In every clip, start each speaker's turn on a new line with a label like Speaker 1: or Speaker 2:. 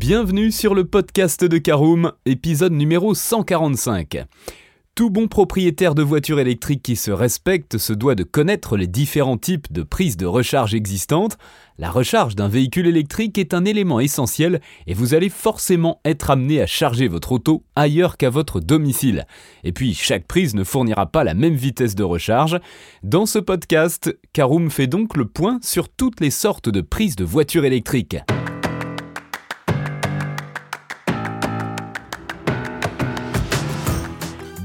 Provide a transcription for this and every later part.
Speaker 1: Bienvenue sur le podcast de Caroom, épisode numéro 145. Tout bon propriétaire de voiture électrique qui se respecte se doit de connaître les différents types de prises de recharge existantes. La recharge d'un véhicule électrique est un élément essentiel et vous allez forcément être amené à charger votre auto ailleurs qu'à votre domicile. Et puis chaque prise ne fournira pas la même vitesse de recharge. Dans ce podcast, Caroom fait donc le point sur toutes les sortes de prises de voiture électrique.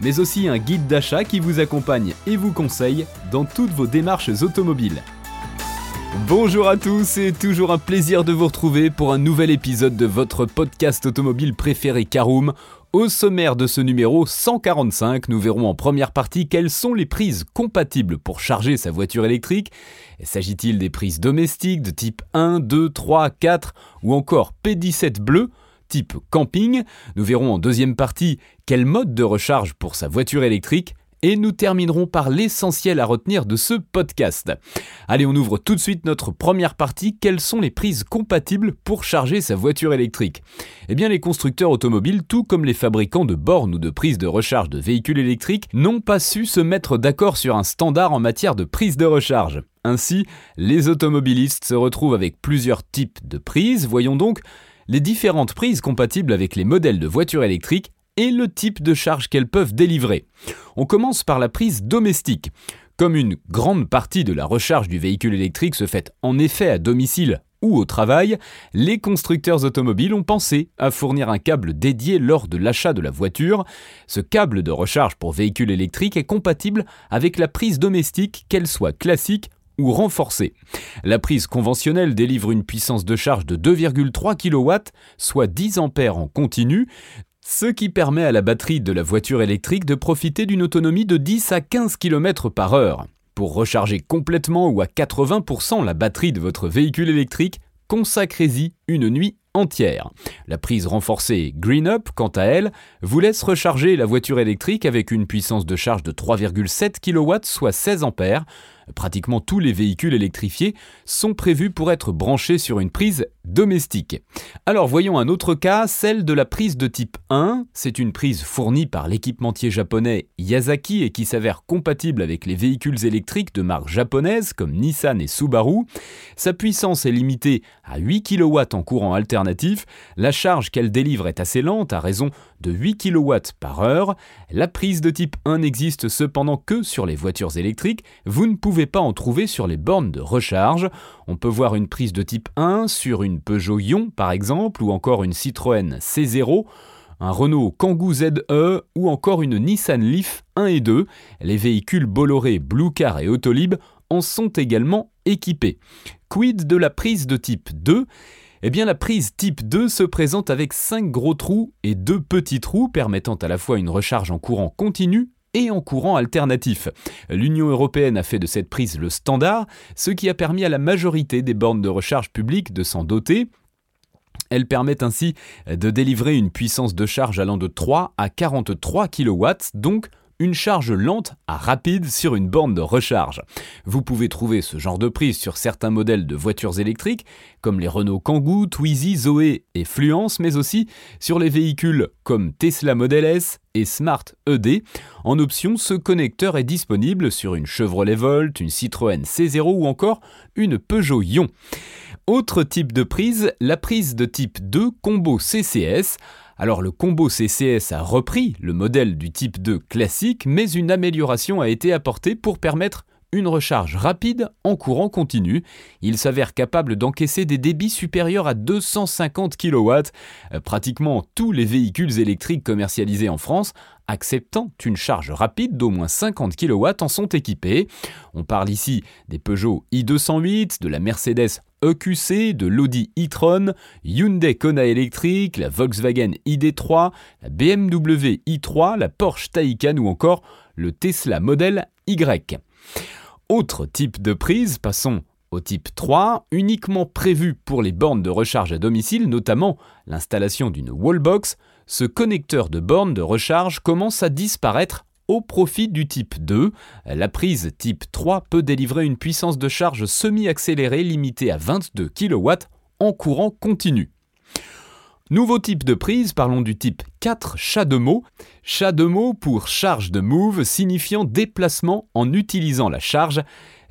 Speaker 1: mais aussi un guide d'achat qui vous accompagne et vous conseille dans toutes vos démarches automobiles. Bonjour à tous, c'est toujours un plaisir de vous retrouver pour un nouvel épisode de votre podcast automobile préféré Caroom. Au sommaire de ce numéro 145, nous verrons en première partie quelles sont les prises compatibles pour charger sa voiture électrique. S'agit-il des prises domestiques de type 1, 2, 3, 4 ou encore P17 bleu type camping. Nous verrons en deuxième partie quel mode de recharge pour sa voiture électrique. Et nous terminerons par l'essentiel à retenir de ce podcast. Allez, on ouvre tout de suite notre première partie. Quelles sont les prises compatibles pour charger sa voiture électrique? Eh bien, les constructeurs automobiles, tout comme les fabricants de bornes ou de prises de recharge de véhicules électriques, n'ont pas su se mettre d'accord sur un standard en matière de prise de recharge. Ainsi, les automobilistes se retrouvent avec plusieurs types de prises. Voyons donc les différentes prises compatibles avec les modèles de voitures électriques et le type de charge qu'elles peuvent délivrer. On commence par la prise domestique. Comme une grande partie de la recharge du véhicule électrique se fait en effet à domicile ou au travail, les constructeurs automobiles ont pensé à fournir un câble dédié lors de l'achat de la voiture. Ce câble de recharge pour véhicule électrique est compatible avec la prise domestique, qu'elle soit classique renforcée. La prise conventionnelle délivre une puissance de charge de 2,3 kW, soit 10 A en continu, ce qui permet à la batterie de la voiture électrique de profiter d'une autonomie de 10 à 15 km par heure. Pour recharger complètement ou à 80% la batterie de votre véhicule électrique, consacrez-y une nuit entière. La prise renforcée Green Up, quant à elle, vous laisse recharger la voiture électrique avec une puissance de charge de 3,7 kW, soit 16 A, Pratiquement tous les véhicules électrifiés sont prévus pour être branchés sur une prise domestique. Alors voyons un autre cas, celle de la prise de type 1. C'est une prise fournie par l'équipementier japonais Yazaki et qui s'avère compatible avec les véhicules électriques de marque japonaise comme Nissan et Subaru. Sa puissance est limitée à 8 kW en courant alternatif. La charge qu'elle délivre est assez lente à raison de 8 kW par heure. La prise de type 1 n'existe cependant que sur les voitures électriques. Vous ne pouvez pas en trouver sur les bornes de recharge. On peut voir une prise de type 1 sur une Peugeot Ion par exemple, ou encore une Citroën C0 un Renault Kangoo ZE ou encore une Nissan Leaf 1 et 2. Les véhicules Bolloré, Blue Car et Autolib en sont également équipés. Quid de la prise de type 2 eh bien, la prise type 2 se présente avec 5 gros trous et 2 petits trous permettant à la fois une recharge en courant continu et en courant alternatif. L'Union européenne a fait de cette prise le standard, ce qui a permis à la majorité des bornes de recharge publiques de s'en doter. Elle permet ainsi de délivrer une puissance de charge allant de 3 à 43 kW, donc une charge lente à rapide sur une borne de recharge. Vous pouvez trouver ce genre de prise sur certains modèles de voitures électriques, comme les Renault Kangoo, Twizy, Zoé et Fluence, mais aussi sur les véhicules comme Tesla Model S et Smart ED. En option, ce connecteur est disponible sur une Chevrolet Volt, une Citroën C0 ou encore une Peugeot Ion. Autre type de prise, la prise de type 2 combo CCS. Alors le combo CCS a repris le modèle du type 2 classique, mais une amélioration a été apportée pour permettre une recharge rapide en courant continu. Il s'avère capable d'encaisser des débits supérieurs à 250 kW. Euh, pratiquement tous les véhicules électriques commercialisés en France acceptant une charge rapide d'au moins 50 kW en sont équipés. On parle ici des Peugeot i208, de la Mercedes EQC, de l'Audi e-tron, Hyundai Kona électrique, la Volkswagen ID3, la BMW i3, la Porsche Taycan ou encore le Tesla Model Y. Autre type de prise, passons au type 3, uniquement prévu pour les bornes de recharge à domicile, notamment l'installation d'une wallbox, ce connecteur de borne de recharge commence à disparaître au profit du type 2. La prise type 3 peut délivrer une puissance de charge semi-accélérée limitée à 22 kW en courant continu. Nouveau type de prise, parlons du type 4 chat de mots. Chat de mots pour charge de move signifiant déplacement en utilisant la charge.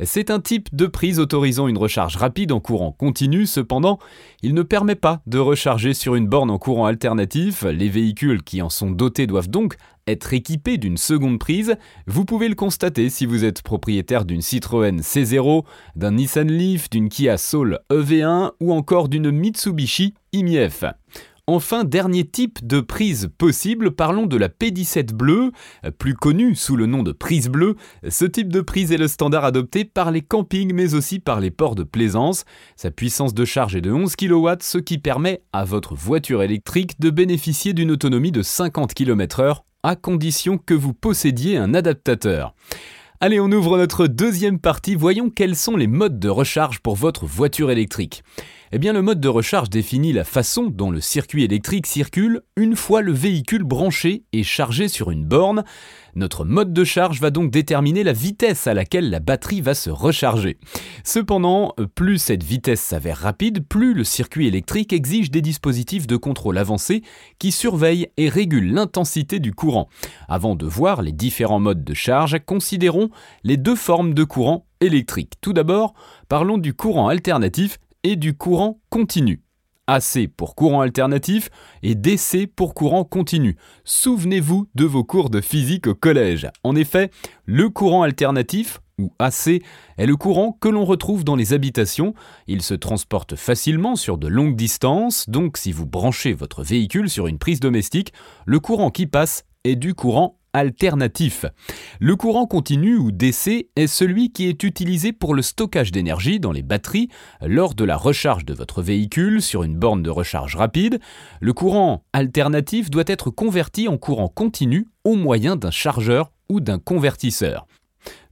Speaker 1: C'est un type de prise autorisant une recharge rapide en courant continu, cependant, il ne permet pas de recharger sur une borne en courant alternatif. Les véhicules qui en sont dotés doivent donc être équipés d'une seconde prise. Vous pouvez le constater si vous êtes propriétaire d'une Citroën C0, d'un Nissan Leaf, d'une Kia Soul EV1 ou encore d'une Mitsubishi IMIF. Enfin, dernier type de prise possible, parlons de la P17 bleue, plus connue sous le nom de prise bleue. Ce type de prise est le standard adopté par les campings mais aussi par les ports de plaisance. Sa puissance de charge est de 11 kW, ce qui permet à votre voiture électrique de bénéficier d'une autonomie de 50 km/h à condition que vous possédiez un adaptateur. Allez, on ouvre notre deuxième partie, voyons quels sont les modes de recharge pour votre voiture électrique. Eh bien, le mode de recharge définit la façon dont le circuit électrique circule une fois le véhicule branché et chargé sur une borne. Notre mode de charge va donc déterminer la vitesse à laquelle la batterie va se recharger. Cependant, plus cette vitesse s'avère rapide, plus le circuit électrique exige des dispositifs de contrôle avancés qui surveillent et régulent l'intensité du courant. Avant de voir les différents modes de charge, considérons les deux formes de courant électrique. Tout d'abord, parlons du courant alternatif et du courant continu. AC pour courant alternatif et DC pour courant continu. Souvenez-vous de vos cours de physique au collège. En effet, le courant alternatif, ou AC, est le courant que l'on retrouve dans les habitations. Il se transporte facilement sur de longues distances, donc si vous branchez votre véhicule sur une prise domestique, le courant qui passe est du courant alternatif. Le courant continu ou DC est celui qui est utilisé pour le stockage d'énergie dans les batteries lors de la recharge de votre véhicule sur une borne de recharge rapide. Le courant alternatif doit être converti en courant continu au moyen d'un chargeur ou d'un convertisseur.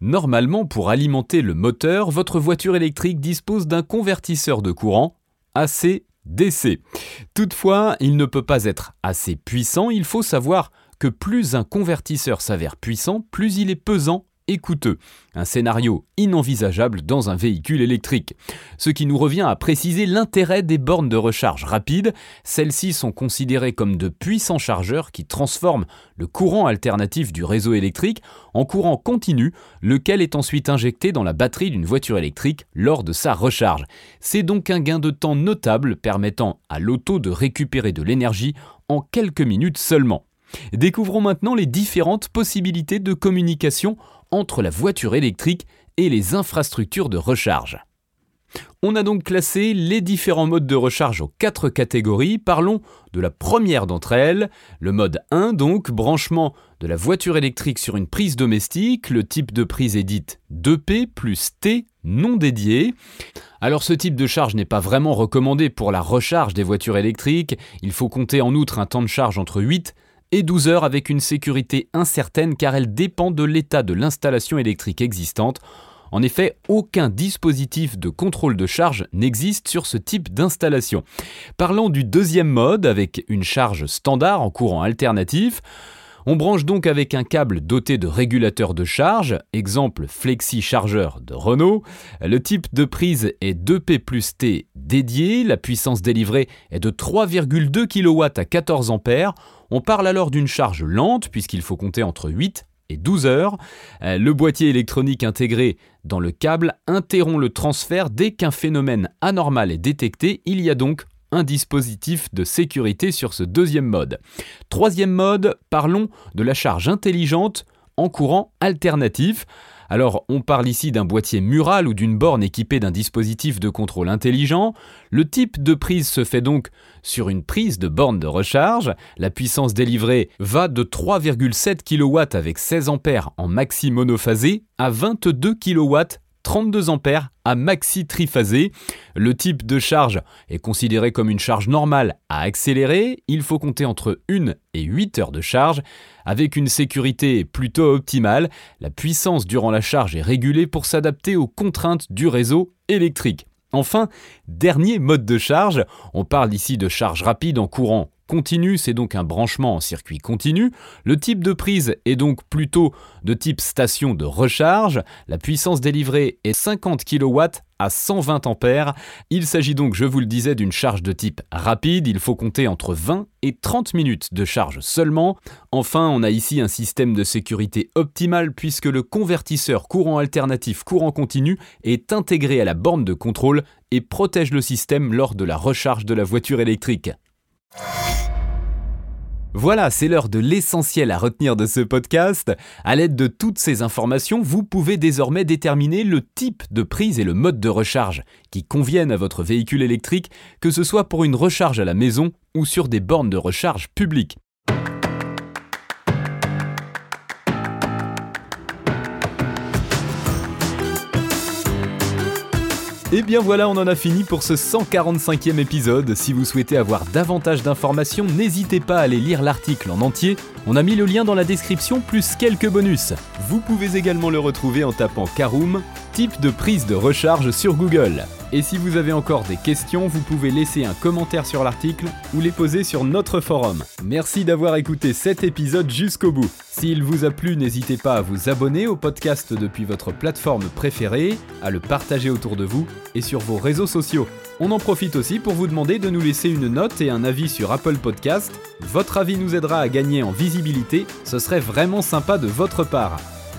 Speaker 1: Normalement, pour alimenter le moteur, votre voiture électrique dispose d'un convertisseur de courant AC DC. Toutefois, il ne peut pas être assez puissant, il faut savoir que plus un convertisseur s'avère puissant, plus il est pesant et coûteux. Un scénario inenvisageable dans un véhicule électrique. Ce qui nous revient à préciser l'intérêt des bornes de recharge rapide. Celles-ci sont considérées comme de puissants chargeurs qui transforment le courant alternatif du réseau électrique en courant continu, lequel est ensuite injecté dans la batterie d'une voiture électrique lors de sa recharge. C'est donc un gain de temps notable permettant à l'auto de récupérer de l'énergie en quelques minutes seulement. Découvrons maintenant les différentes possibilités de communication entre la voiture électrique et les infrastructures de recharge. On a donc classé les différents modes de recharge aux quatre catégories. Parlons de la première d'entre elles, le mode 1 donc, branchement de la voiture électrique sur une prise domestique. Le type de prise est dite 2P plus T non dédié. Alors ce type de charge n'est pas vraiment recommandé pour la recharge des voitures électriques. Il faut compter en outre un temps de charge entre 8 et 12 heures avec une sécurité incertaine car elle dépend de l'état de l'installation électrique existante. En effet, aucun dispositif de contrôle de charge n'existe sur ce type d'installation. Parlons du deuxième mode avec une charge standard en courant alternatif. On branche donc avec un câble doté de régulateur de charge, exemple flexi chargeur de Renault. Le type de prise est 2P plus T dédié, la puissance délivrée est de 3,2 kW à 14 A. On parle alors d'une charge lente puisqu'il faut compter entre 8 et 12 heures. Euh, le boîtier électronique intégré dans le câble interrompt le transfert dès qu'un phénomène anormal est détecté. Il y a donc un dispositif de sécurité sur ce deuxième mode. Troisième mode, parlons de la charge intelligente en courant alternatif. Alors on parle ici d'un boîtier mural ou d'une borne équipée d'un dispositif de contrôle intelligent. Le type de prise se fait donc sur une prise de borne de recharge. La puissance délivrée va de 3,7 kW avec 16 A en maxi monophasé à 22 kW 32 ampères à maxi triphasé. Le type de charge est considéré comme une charge normale à accélérer. Il faut compter entre 1 et 8 heures de charge. Avec une sécurité plutôt optimale, la puissance durant la charge est régulée pour s'adapter aux contraintes du réseau électrique. Enfin, dernier mode de charge, on parle ici de charge rapide en courant continu, c'est donc un branchement en circuit continu. Le type de prise est donc plutôt de type station de recharge. La puissance délivrée est 50 kW à 120 ampères. Il s'agit donc, je vous le disais, d'une charge de type rapide. Il faut compter entre 20 et 30 minutes de charge seulement. Enfin, on a ici un système de sécurité optimal puisque le convertisseur courant alternatif courant continu est intégré à la borne de contrôle et protège le système lors de la recharge de la voiture électrique. Voilà, c'est l'heure de l'essentiel à retenir de ce podcast. À l'aide de toutes ces informations, vous pouvez désormais déterminer le type de prise et le mode de recharge qui conviennent à votre véhicule électrique, que ce soit pour une recharge à la maison ou sur des bornes de recharge publiques. Et bien voilà, on en a fini pour ce 145e épisode. Si vous souhaitez avoir davantage d'informations, n'hésitez pas à aller lire l'article en entier. On a mis le lien dans la description plus quelques bonus. Vous pouvez également le retrouver en tapant Karoom, type de prise de recharge sur Google. Et si vous avez encore des questions, vous pouvez laisser un commentaire sur l'article ou les poser sur notre forum. Merci d'avoir écouté cet épisode jusqu'au bout. S'il vous a plu, n'hésitez pas à vous abonner au podcast depuis votre plateforme préférée, à le partager autour de vous et sur vos réseaux sociaux. On en profite aussi pour vous demander de nous laisser une note et un avis sur Apple Podcast. Votre avis nous aidera à gagner en visibilité, ce serait vraiment sympa de votre part.